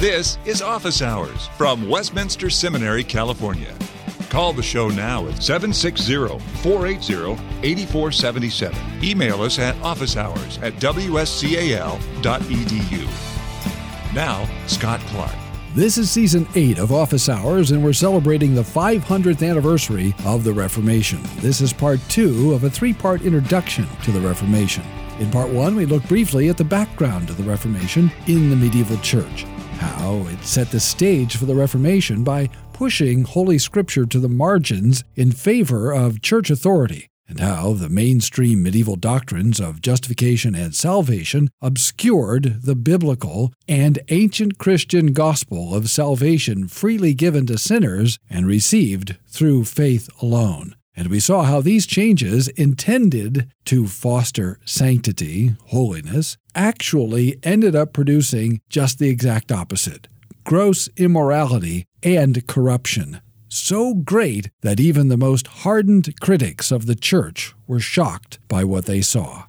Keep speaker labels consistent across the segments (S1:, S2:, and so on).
S1: This is Office Hours from Westminster Seminary, California. Call the show now at 760 480 8477. Email us at officehours at wscal.edu. Now, Scott Clark.
S2: This is season 8 of Office Hours, and we're celebrating the 500th anniversary of the Reformation. This is part 2 of a three part introduction to the Reformation. In part 1, we look briefly at the background of the Reformation in the medieval church how it set the stage for the Reformation by pushing Holy Scripture to the margins in favor of church authority, and how the mainstream medieval doctrines of justification and salvation obscured the biblical and ancient Christian gospel of salvation freely given to sinners and received through faith alone. And we saw how these changes, intended to foster sanctity, holiness, actually ended up producing just the exact opposite gross immorality and corruption. So great that even the most hardened critics of the church were shocked by what they saw.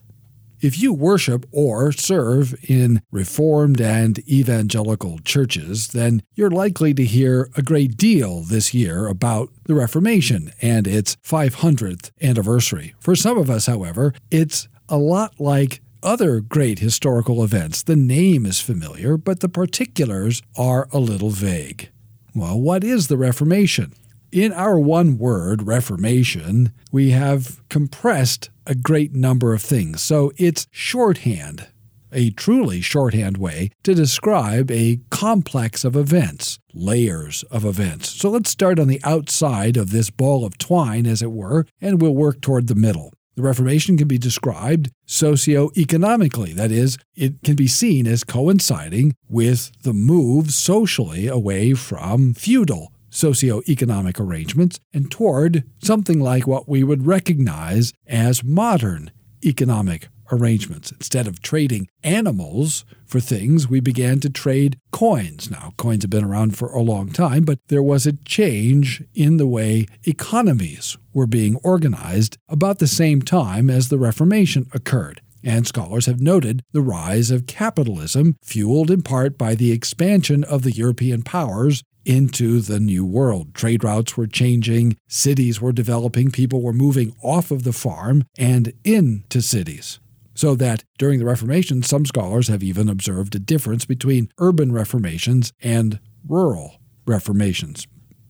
S2: If you worship or serve in Reformed and evangelical churches, then you're likely to hear a great deal this year about the Reformation and its 500th anniversary. For some of us, however, it's a lot like other great historical events. The name is familiar, but the particulars are a little vague. Well, what is the Reformation? In our one word, Reformation, we have compressed a great number of things. So it's shorthand, a truly shorthand way to describe a complex of events, layers of events. So let's start on the outside of this ball of twine, as it were, and we'll work toward the middle. The Reformation can be described socio-economically. That is, it can be seen as coinciding with the move socially away from feudal socioeconomic arrangements and toward something like what we would recognize as modern economic arrangements. Instead of trading animals for things, we began to trade coins. Now, coins have been around for a long time, but there was a change in the way economies were being organized about the same time as the Reformation occurred. And scholars have noted the rise of capitalism, fueled in part by the expansion of the European powers into the new world. Trade routes were changing, cities were developing, people were moving off of the farm and into cities. So that during the Reformation, some scholars have even observed a difference between urban reformations and rural reformations.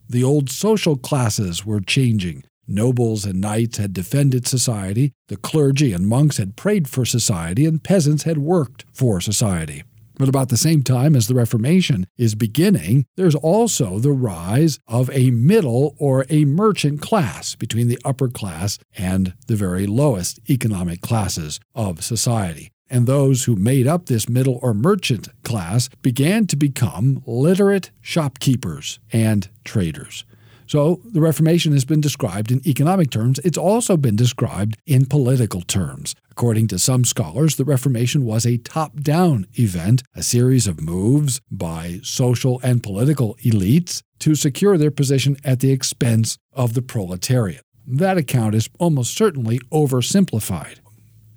S2: The old social classes were changing. Nobles and knights had defended society, the clergy and monks had prayed for society, and peasants had worked for society. But about the same time as the Reformation is beginning, there's also the rise of a middle or a merchant class between the upper class and the very lowest economic classes of society. And those who made up this middle or merchant class began to become literate shopkeepers and traders. So the Reformation has been described in economic terms. It's also been described in political terms. According to some scholars, the Reformation was a top down event, a series of moves by social and political elites to secure their position at the expense of the proletariat. That account is almost certainly oversimplified.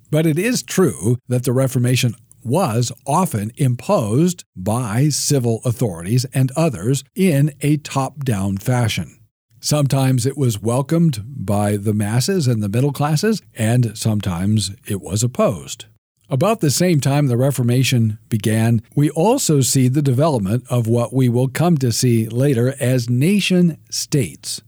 S2: But it is true that the Reformation was often imposed by civil authorities and others in a top down fashion. Sometimes it was welcomed by the masses and the middle classes, and sometimes it was opposed. About the same time the Reformation began, we also see the development of what we will come to see later as nation states.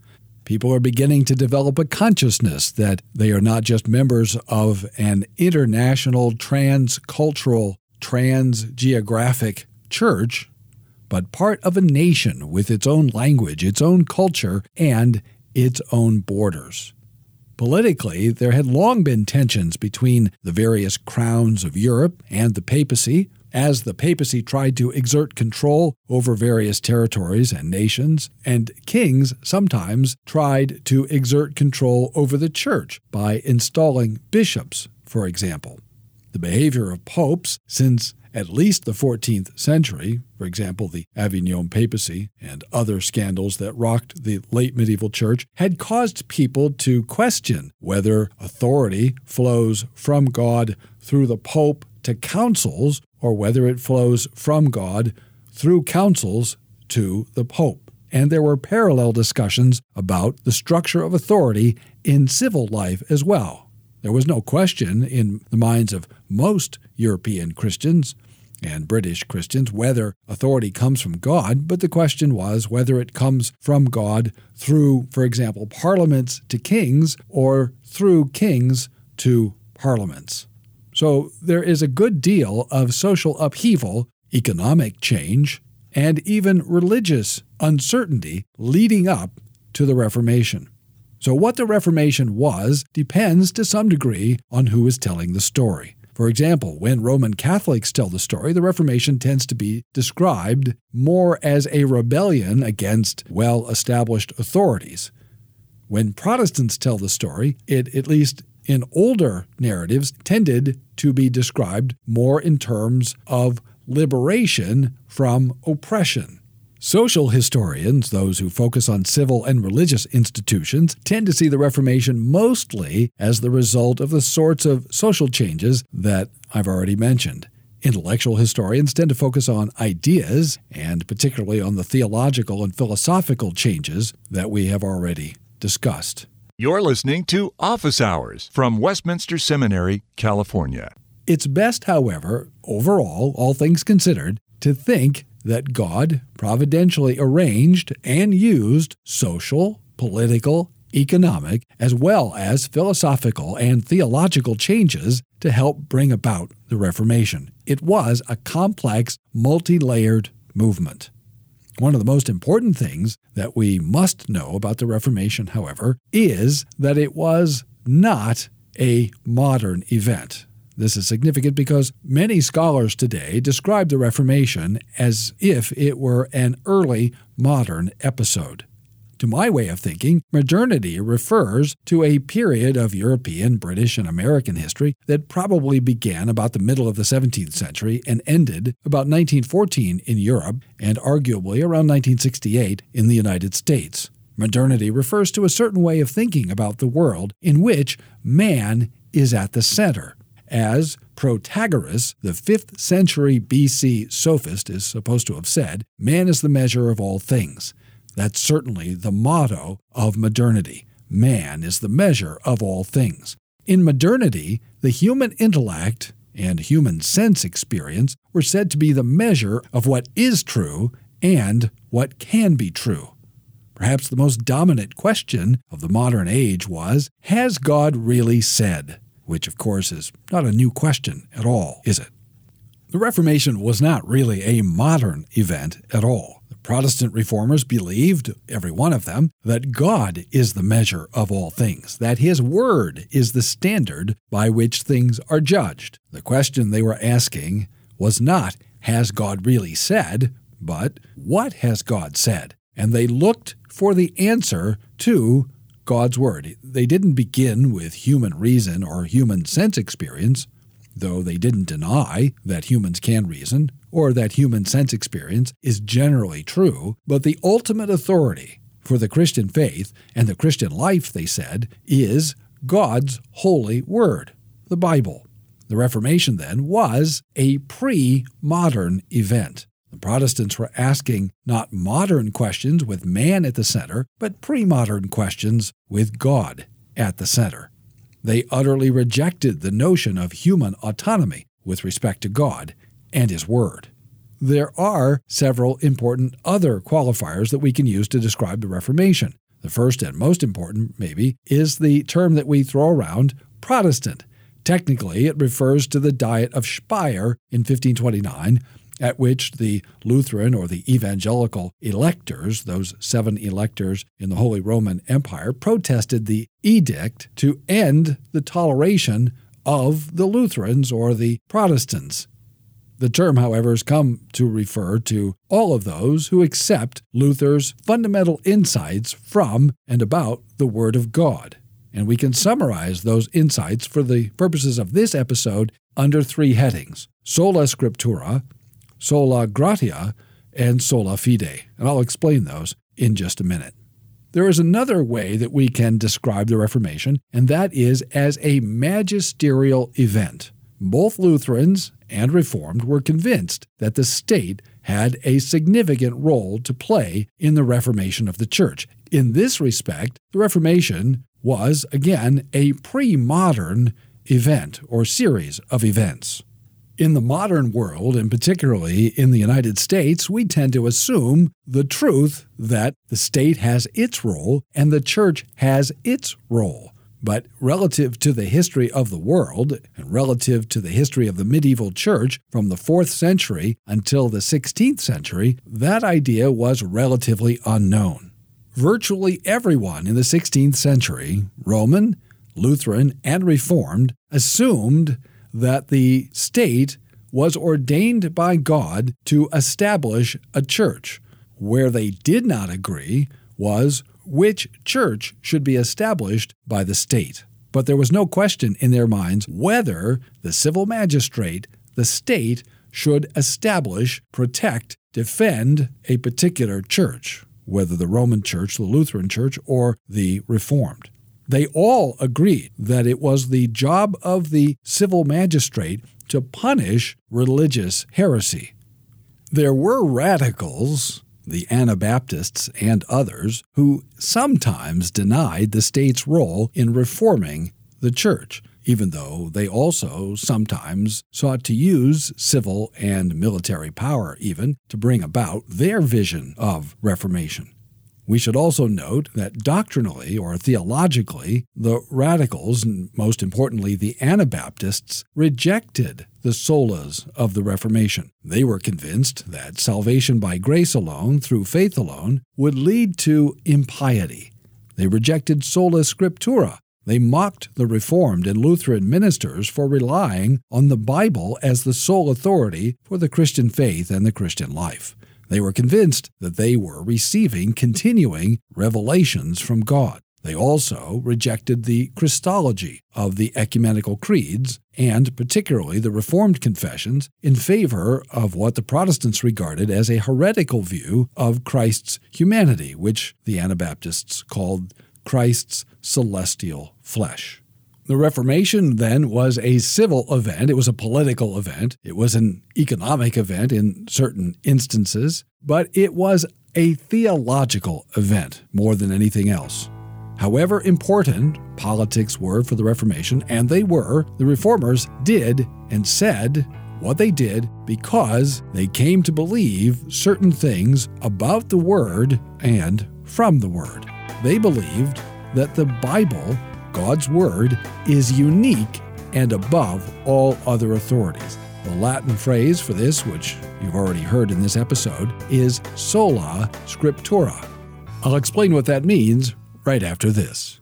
S2: People are beginning to develop a consciousness that they are not just members of an international, transcultural, transgeographic church, but part of a nation with its own language, its own culture, and its own borders. Politically, there had long been tensions between the various crowns of Europe and the papacy, as the papacy tried to exert control over various territories and nations, and kings sometimes tried to exert control over the church by installing bishops, for example. The behavior of popes, since at least the 14th century, for example, the Avignon papacy and other scandals that rocked the late medieval church, had caused people to question whether authority flows from God through the pope to councils or whether it flows from God through councils to the Pope. And there were parallel discussions about the structure of authority in civil life as well. There was no question in the minds of most European Christians and British Christians whether authority comes from God, but the question was whether it comes from God through, for example, parliaments to kings or through kings to parliaments. So there is a good deal of social upheaval, economic change, and even religious uncertainty leading up to the Reformation. So, what the Reformation was depends to some degree on who is telling the story. For example, when Roman Catholics tell the story, the Reformation tends to be described more as a rebellion against well established authorities. When Protestants tell the story, it, at least in older narratives, tended to be described more in terms of liberation from oppression. Social historians, those who focus on civil and religious institutions, tend to see the Reformation mostly as the result of the sorts of social changes that I've already mentioned. Intellectual historians tend to focus on ideas, and particularly on the theological and philosophical changes that we have already discussed.
S1: You're listening to Office Hours from Westminster Seminary, California.
S2: It's best, however, overall, all things considered, to think that God providentially arranged and used social, political, economic, as well as philosophical and theological changes to help bring about the Reformation. It was a complex, multi layered movement. One of the most important things that we must know about the Reformation, however, is that it was not a modern event. This is significant because many scholars today describe the Reformation as if it were an early modern episode. To my way of thinking, modernity refers to a period of European, British, and American history that probably began about the middle of the 17th century and ended about 1914 in Europe and arguably around 1968 in the United States. Modernity refers to a certain way of thinking about the world in which man is at the center as Protagoras, the 5th century BC sophist, is supposed to have said, man is the measure of all things. That's certainly the motto of modernity. Man is the measure of all things. In modernity, the human intellect and human sense experience were said to be the measure of what is true and what can be true. Perhaps the most dominant question of the modern age was Has God really said? Which of course is not a new question at all, is it? The Reformation was not really a modern event at all. The Protestant reformers believed, every one of them, that God is the measure of all things, that His Word is the standard by which things are judged. The question they were asking was not, Has God really said? but, What has God said? And they looked for the answer to God's Word. They didn't begin with human reason or human sense experience, though they didn't deny that humans can reason or that human sense experience is generally true, but the ultimate authority for the Christian faith and the Christian life, they said, is God's holy Word, the Bible. The Reformation, then, was a pre modern event. The Protestants were asking not modern questions with man at the center, but pre modern questions with God at the center. They utterly rejected the notion of human autonomy with respect to God and His Word. There are several important other qualifiers that we can use to describe the Reformation. The first and most important, maybe, is the term that we throw around Protestant. Technically, it refers to the Diet of Speyer in 1529, at which the Lutheran or the evangelical electors, those seven electors in the Holy Roman Empire, protested the edict to end the toleration of the Lutherans or the Protestants. The term, however, has come to refer to all of those who accept Luther's fundamental insights from and about the Word of God. And we can summarize those insights for the purposes of this episode under three headings Sola Scriptura, sola gratia, and sola fide. And I'll explain those in just a minute. There is another way that we can describe the Reformation, and that is as a magisterial event. Both Lutherans and Reformed were convinced that the state had a significant role to play in the Reformation of the Church. In this respect, the Reformation was, again, a pre modern event or series of events. In the modern world, and particularly in the United States, we tend to assume the truth that the state has its role and the church has its role. But relative to the history of the world, and relative to the history of the medieval church from the 4th century until the 16th century, that idea was relatively unknown. Virtually everyone in the 16th century, Roman, Lutheran, and Reformed, assumed that the state was ordained by God to establish a church. Where they did not agree was which church should be established by the state. But there was no question in their minds whether the civil magistrate, the state, should establish, protect, defend a particular church, whether the Roman Church, the Lutheran Church, or the Reformed. They all agreed that it was the job of the civil magistrate to punish religious heresy. There were radicals, the Anabaptists and others, who sometimes denied the state's role in reforming the church, even though they also sometimes sought to use civil and military power, even to bring about their vision of reformation. We should also note that doctrinally or theologically, the radicals, and most importantly the Anabaptists, rejected the solas of the Reformation. They were convinced that salvation by grace alone, through faith alone, would lead to impiety. They rejected sola scriptura. They mocked the Reformed and Lutheran ministers for relying on the Bible as the sole authority for the Christian faith and the Christian life. They were convinced that they were receiving continuing revelations from God. They also rejected the Christology of the ecumenical creeds, and particularly the Reformed confessions, in favor of what the Protestants regarded as a heretical view of Christ's humanity, which the Anabaptists called Christ's celestial flesh. The Reformation then was a civil event. It was a political event. It was an economic event in certain instances, but it was a theological event more than anything else. However important politics were for the Reformation, and they were, the Reformers did and said what they did because they came to believe certain things about the Word and from the Word. They believed that the Bible God's Word is unique and above all other authorities. The Latin phrase for this, which you've already heard in this episode, is sola scriptura. I'll explain what that means right after this.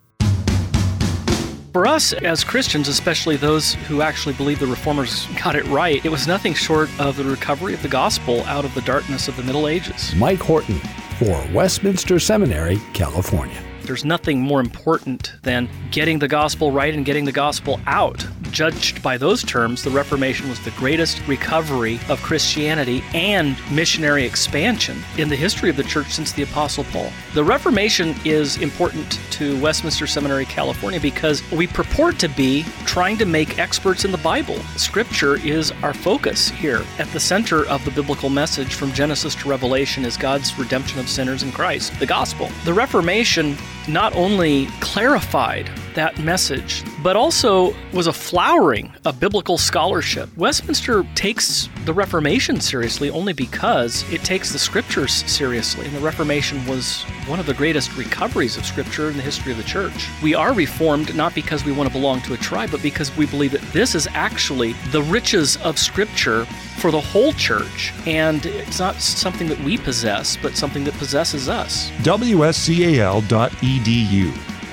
S3: For us as Christians, especially those who actually believe the reformers got it right, it was nothing short of the recovery of the gospel out of the darkness of the Middle Ages.
S2: Mike Horton for Westminster Seminary, California.
S3: There's nothing more important than getting the gospel right and getting the gospel out. Judged by those terms, the Reformation was the greatest recovery of Christianity and missionary expansion in the history of the church since the Apostle Paul. The Reformation is important to Westminster Seminary, California, because we purport to be trying to make experts in the Bible. Scripture is our focus here. At the center of the biblical message from Genesis to Revelation is God's redemption of sinners in Christ, the gospel. The Reformation not only clarified that message, but also was a flowering of biblical scholarship. Westminster takes the Reformation seriously only because it takes the scriptures seriously. And the Reformation was one of the greatest recoveries of scripture in the history of the church. We are reformed not because we want to belong to a tribe, but because we believe that this is actually the riches of scripture for the whole church. And it's not something that we possess, but something that possesses us.
S1: WSCAL.edu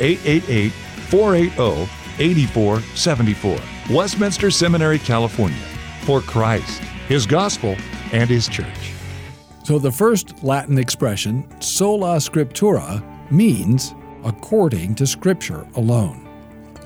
S1: 888 480 8474. Westminster Seminary, California. For Christ, His gospel, and His church.
S2: So the first Latin expression, sola scriptura, means according to Scripture alone.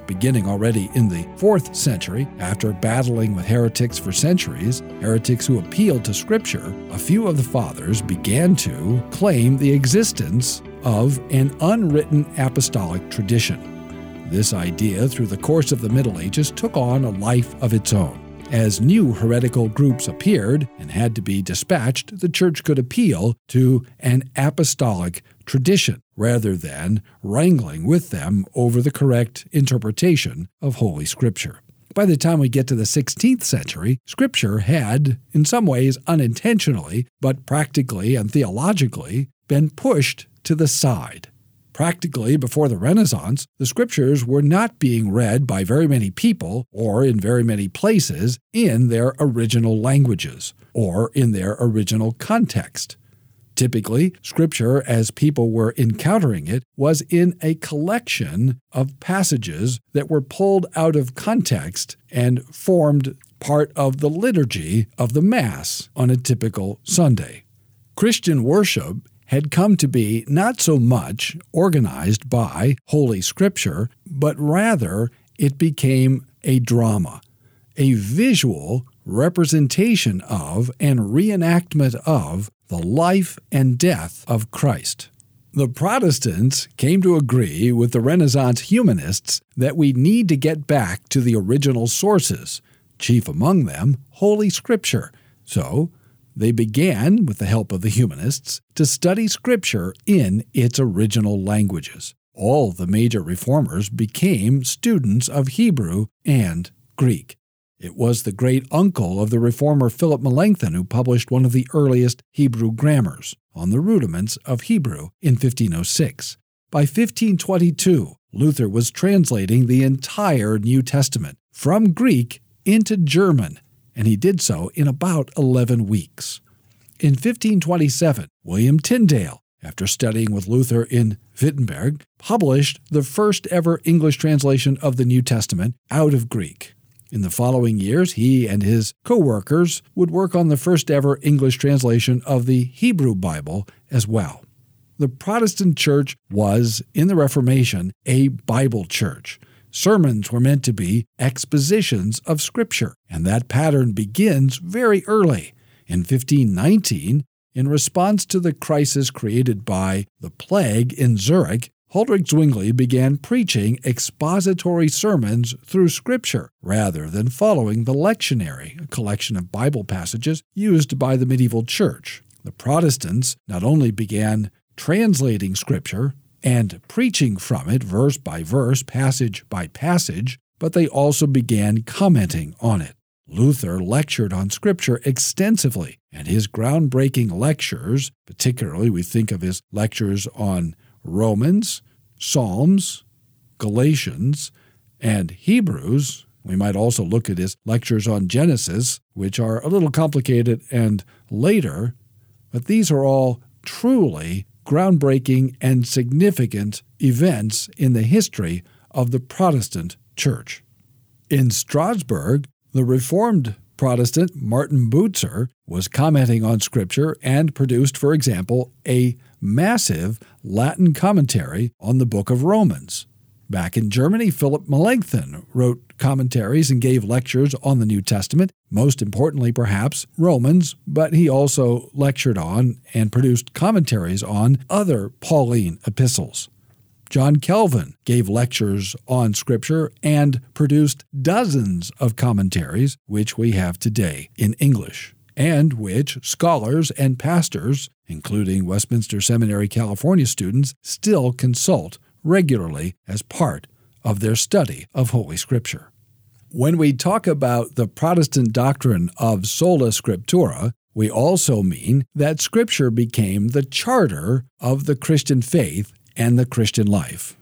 S2: Beginning already in the 4th century, after battling with heretics for centuries, heretics who appealed to Scripture, a few of the fathers began to claim the existence of an unwritten apostolic tradition. This idea, through the course of the Middle Ages, took on a life of its own. As new heretical groups appeared and had to be dispatched, the church could appeal to an apostolic tradition rather than wrangling with them over the correct interpretation of Holy Scripture. By the time we get to the 16th century, Scripture had, in some ways unintentionally, but practically and theologically, been pushed to the side. Practically, before the Renaissance, the Scriptures were not being read by very many people or in very many places in their original languages or in their original context. Typically, Scripture, as people were encountering it, was in a collection of passages that were pulled out of context and formed part of the liturgy of the Mass on a typical Sunday. Christian worship had come to be not so much organized by Holy Scripture, but rather it became a drama, a visual representation of and reenactment of the life and death of Christ. The Protestants came to agree with the Renaissance humanists that we need to get back to the original sources, chief among them Holy Scripture. So, they began, with the help of the humanists, to study Scripture in its original languages. All the major reformers became students of Hebrew and Greek. It was the great uncle of the reformer Philip Melanchthon who published one of the earliest Hebrew grammars on the rudiments of Hebrew in 1506. By 1522, Luther was translating the entire New Testament from Greek into German, and he did so in about 11 weeks. In 1527, William Tyndale, after studying with Luther in Wittenberg, published the first ever English translation of the New Testament out of Greek. In the following years, he and his co workers would work on the first ever English translation of the Hebrew Bible as well. The Protestant church was, in the Reformation, a Bible church. Sermons were meant to be expositions of Scripture, and that pattern begins very early. In 1519, in response to the crisis created by the plague in Zurich, Huldrych Zwingli began preaching expository sermons through Scripture rather than following the lectionary, a collection of Bible passages used by the medieval church. The Protestants not only began translating Scripture and preaching from it verse by verse, passage by passage, but they also began commenting on it. Luther lectured on Scripture extensively, and his groundbreaking lectures, particularly we think of his lectures on Romans, Psalms, Galatians, and Hebrews. We might also look at his lectures on Genesis, which are a little complicated and later, but these are all truly groundbreaking and significant events in the history of the Protestant Church. In Strasbourg, the Reformed Protestant Martin Bucer was commenting on Scripture and produced, for example, a massive Latin commentary on the book of Romans. Back in Germany, Philip Melanchthon wrote commentaries and gave lectures on the New Testament, most importantly, perhaps, Romans, but he also lectured on and produced commentaries on other Pauline epistles. John Calvin gave lectures on Scripture and produced dozens of commentaries, which we have today in English, and which scholars and pastors, including Westminster Seminary California students, still consult regularly as part of their study of Holy Scripture. When we talk about the Protestant doctrine of sola scriptura, we also mean that Scripture became the charter of the Christian faith and the Christian life.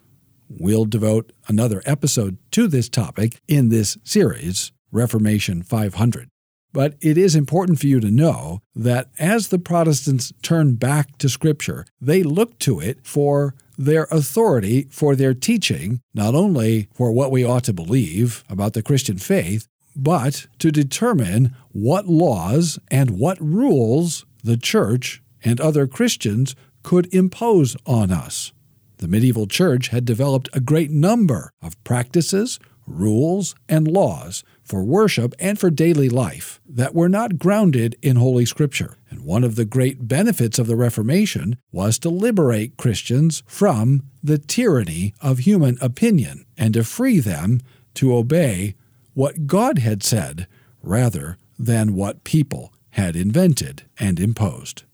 S2: We'll devote another episode to this topic in this series, Reformation 500. But it is important for you to know that as the Protestants turn back to Scripture, they look to it for their authority for their teaching, not only for what we ought to believe about the Christian faith, but to determine what laws and what rules the church and other Christians could impose on us. The medieval church had developed a great number of practices, rules, and laws for worship and for daily life that were not grounded in Holy Scripture. And one of the great benefits of the Reformation was to liberate Christians from the tyranny of human opinion and to free them to obey what God had said rather than what people had invented and imposed.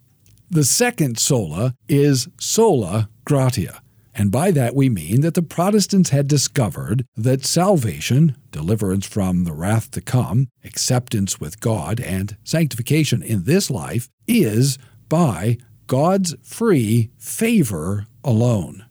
S2: The second sola is sola gratia, and by that we mean that the Protestants had discovered that salvation, deliverance from the wrath to come, acceptance with God, and sanctification in this life is by God's free favor alone.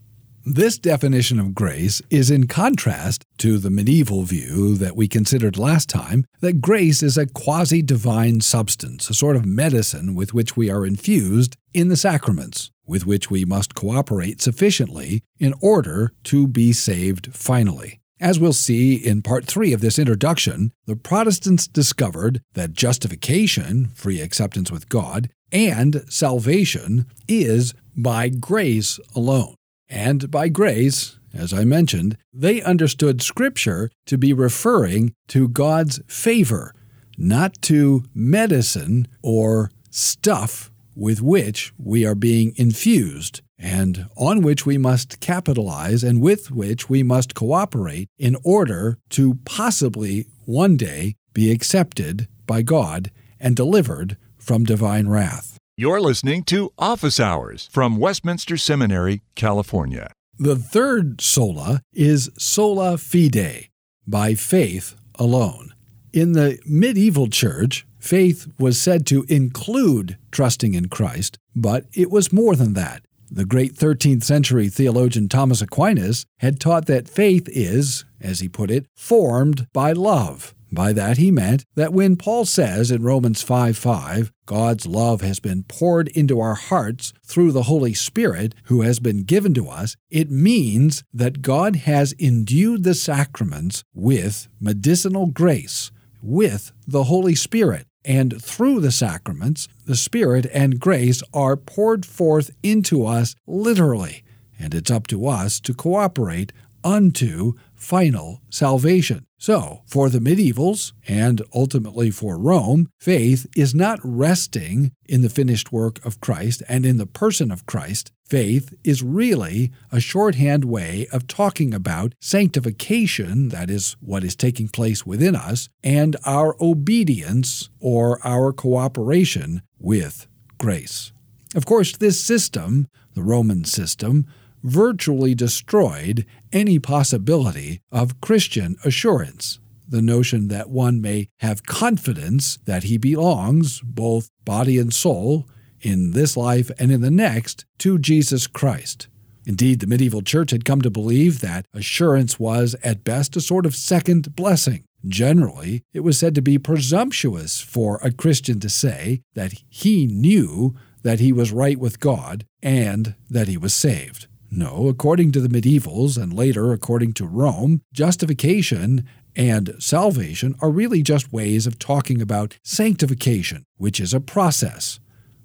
S2: This definition of grace is in contrast to the medieval view that we considered last time that grace is a quasi divine substance, a sort of medicine with which we are infused in the sacraments, with which we must cooperate sufficiently in order to be saved finally. As we'll see in part three of this introduction, the Protestants discovered that justification, free acceptance with God, and salvation is by grace alone. And by grace, as I mentioned, they understood Scripture to be referring to God's favor, not to medicine or stuff with which we are being infused and on which we must capitalize and with which we must cooperate in order to possibly one day be accepted by God and delivered from divine wrath.
S1: You're listening to Office Hours from Westminster Seminary, California.
S2: The third sola is sola fide, by faith alone. In the medieval church, faith was said to include trusting in Christ, but it was more than that. The great 13th century theologian Thomas Aquinas had taught that faith is, as he put it, formed by love. By that he meant that when Paul says in Romans 5 5, God's love has been poured into our hearts through the Holy Spirit who has been given to us, it means that God has endued the sacraments with medicinal grace, with the Holy Spirit. And through the sacraments, the Spirit and grace are poured forth into us literally. And it's up to us to cooperate unto final salvation. So, for the medievals, and ultimately for Rome, faith is not resting in the finished work of Christ and in the person of Christ. Faith is really a shorthand way of talking about sanctification, that is, what is taking place within us, and our obedience or our cooperation with grace. Of course, this system, the Roman system, virtually destroyed any possibility of Christian assurance. The notion that one may have confidence that he belongs, both body and soul, in this life and in the next, to Jesus Christ. Indeed, the medieval church had come to believe that assurance was, at best, a sort of second blessing. Generally, it was said to be presumptuous for a Christian to say that he knew that he was right with God and that he was saved. No, according to the medievals and later according to Rome, justification and salvation are really just ways of talking about sanctification, which is a process.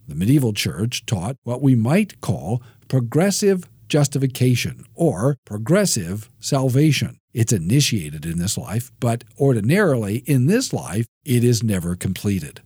S2: The medieval church taught what we might call progressive justification or progressive salvation. It's initiated in this life, but ordinarily in this life, it is never completed.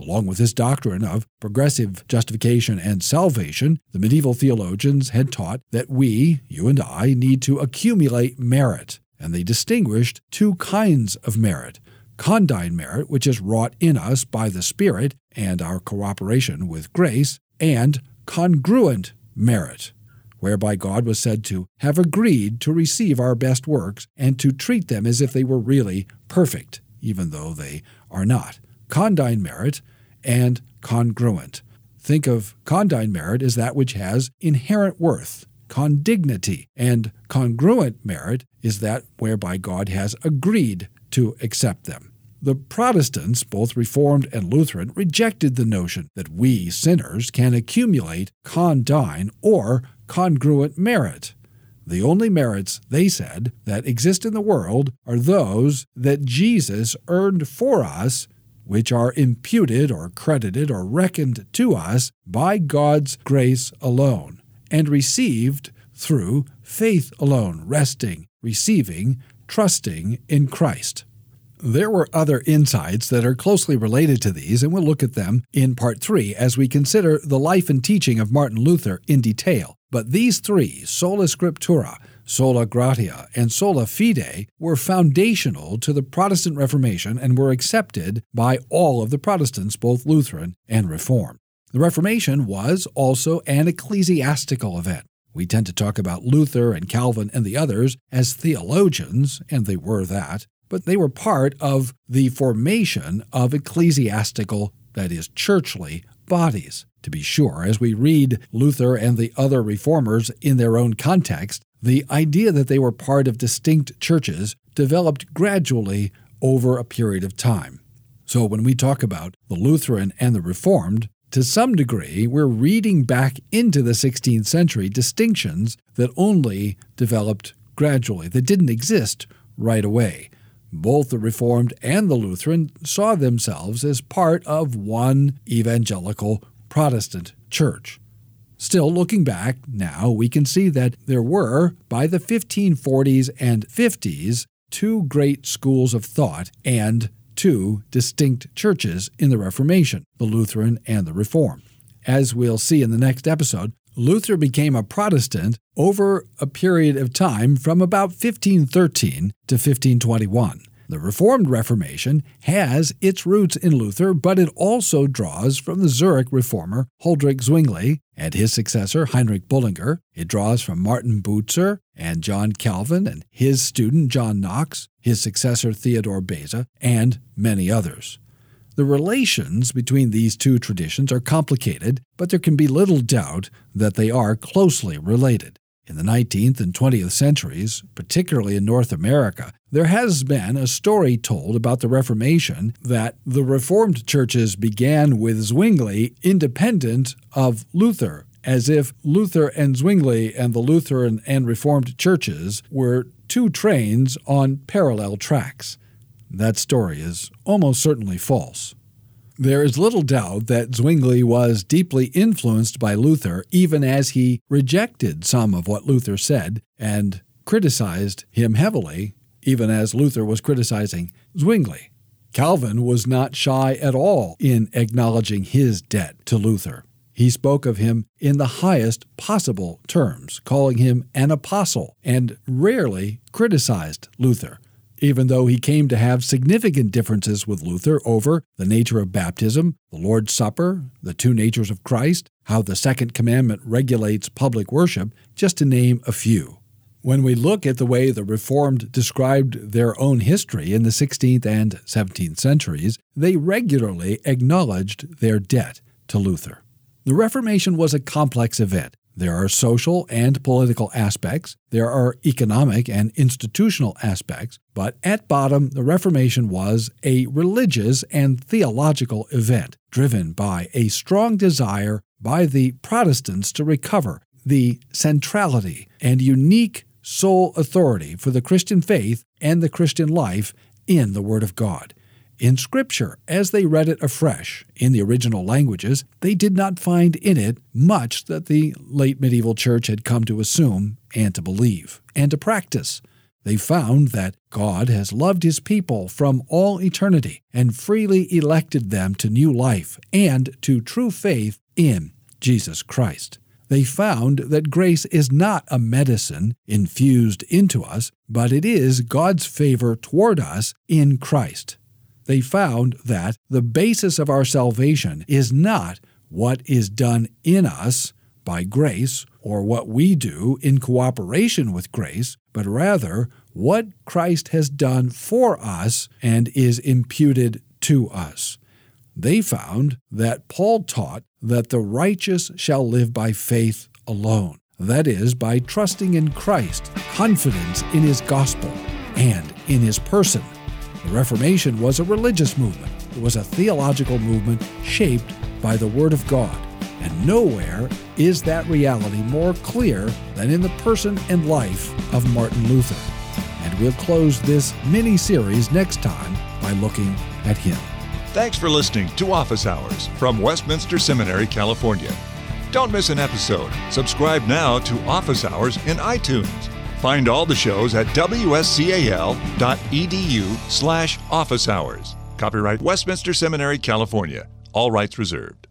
S2: Along with this doctrine of progressive justification and salvation, the medieval theologians had taught that we, you and I, need to accumulate merit, and they distinguished two kinds of merit condign merit, which is wrought in us by the Spirit and our cooperation with grace, and congruent merit, whereby God was said to have agreed to receive our best works and to treat them as if they were really perfect, even though they are not condign merit, and congruent. Think of condign merit as that which has inherent worth, condignity, and congruent merit is that whereby God has agreed to accept them. The Protestants, both Reformed and Lutheran, rejected the notion that we sinners can accumulate condign or congruent merit. The only merits, they said, that exist in the world are those that Jesus earned for us which are imputed or credited or reckoned to us by God's grace alone, and received through faith alone, resting, receiving, trusting in Christ. There were other insights that are closely related to these, and we'll look at them in part three as we consider the life and teaching of Martin Luther in detail. But these three, sola scriptura, sola gratia, and sola fide were foundational to the Protestant Reformation and were accepted by all of the Protestants, both Lutheran and Reformed. The Reformation was also an ecclesiastical event. We tend to talk about Luther and Calvin and the others as theologians, and they were that, but they were part of the formation of ecclesiastical, that is, churchly, bodies. To be sure, as we read Luther and the other reformers in their own context, the idea that they were part of distinct churches developed gradually over a period of time. So when we talk about the Lutheran and the Reformed, to some degree, we're reading back into the 16th century distinctions that only developed gradually, that didn't exist right away. Both the Reformed and the Lutheran saw themselves as part of one evangelical Protestant church. Still, looking back now, we can see that there were, by the 1540s and 50s, two great schools of thought and two distinct churches in the Reformation the Lutheran and the Reformed. As we'll see in the next episode, Luther became a Protestant over a period of time from about 1513 to 1521. The Reformed Reformation has its roots in Luther, but it also draws from the Zurich reformer Huldrych Zwingli and his successor Heinrich Bullinger. It draws from Martin Bucer and John Calvin and his student John Knox, his successor Theodore Beza, and many others. The relations between these two traditions are complicated, but there can be little doubt that they are closely related. In the 19th and 20th centuries, particularly in North America, there has been a story told about the Reformation that the Reformed churches began with Zwingli independent of Luther, as if Luther and Zwingli and the Lutheran and Reformed churches were two trains on parallel tracks. That story is almost certainly false. There is little doubt that Zwingli was deeply influenced by Luther, even as he rejected some of what Luther said and criticized him heavily, even as Luther was criticizing Zwingli. Calvin was not shy at all in acknowledging his debt to Luther. He spoke of him in the highest possible terms, calling him an apostle, and rarely criticized Luther even though he came to have significant differences with Luther over the nature of baptism, the Lord's Supper, the two natures of Christ, how the Second Commandment regulates public worship, just to name a few. When we look at the way the Reformed described their own history in the 16th and 17th centuries, they regularly acknowledged their debt to Luther. The Reformation was a complex event there are social and political aspects, there are economic and institutional aspects, but at bottom, the Reformation was a religious and theological event driven by a strong desire by the Protestants to recover the centrality and unique sole authority for the Christian faith and the Christian life in the Word of God. In Scripture, as they read it afresh in the original languages, they did not find in it much that the late medieval church had come to assume and to believe and to practice. They found that God has loved his people from all eternity and freely elected them to new life and to true faith in Jesus Christ. They found that grace is not a medicine infused into us, but it is God's favor toward us in Christ they found that the basis of our salvation is not what is done in us by grace or what we do in cooperation with grace, but rather what Christ has done for us and is imputed to us. They found that Paul taught that the righteous shall live by faith alone. That is, by trusting in Christ, confidence in his gospel, and in his person the Reformation was a religious movement, it was a theological movement shaped by the Word of God. And nowhere is that reality more clear than in the person and life of Martin Luther. And we'll close this mini series next time by looking at him.
S1: Thanks for listening to Office Hours from Westminster Seminary, California. Don't miss an episode. Subscribe now to Office Hours in iTunes Find all the shows at wscal.edu slash office hours. Copyright Westminster Seminary, California. All rights reserved.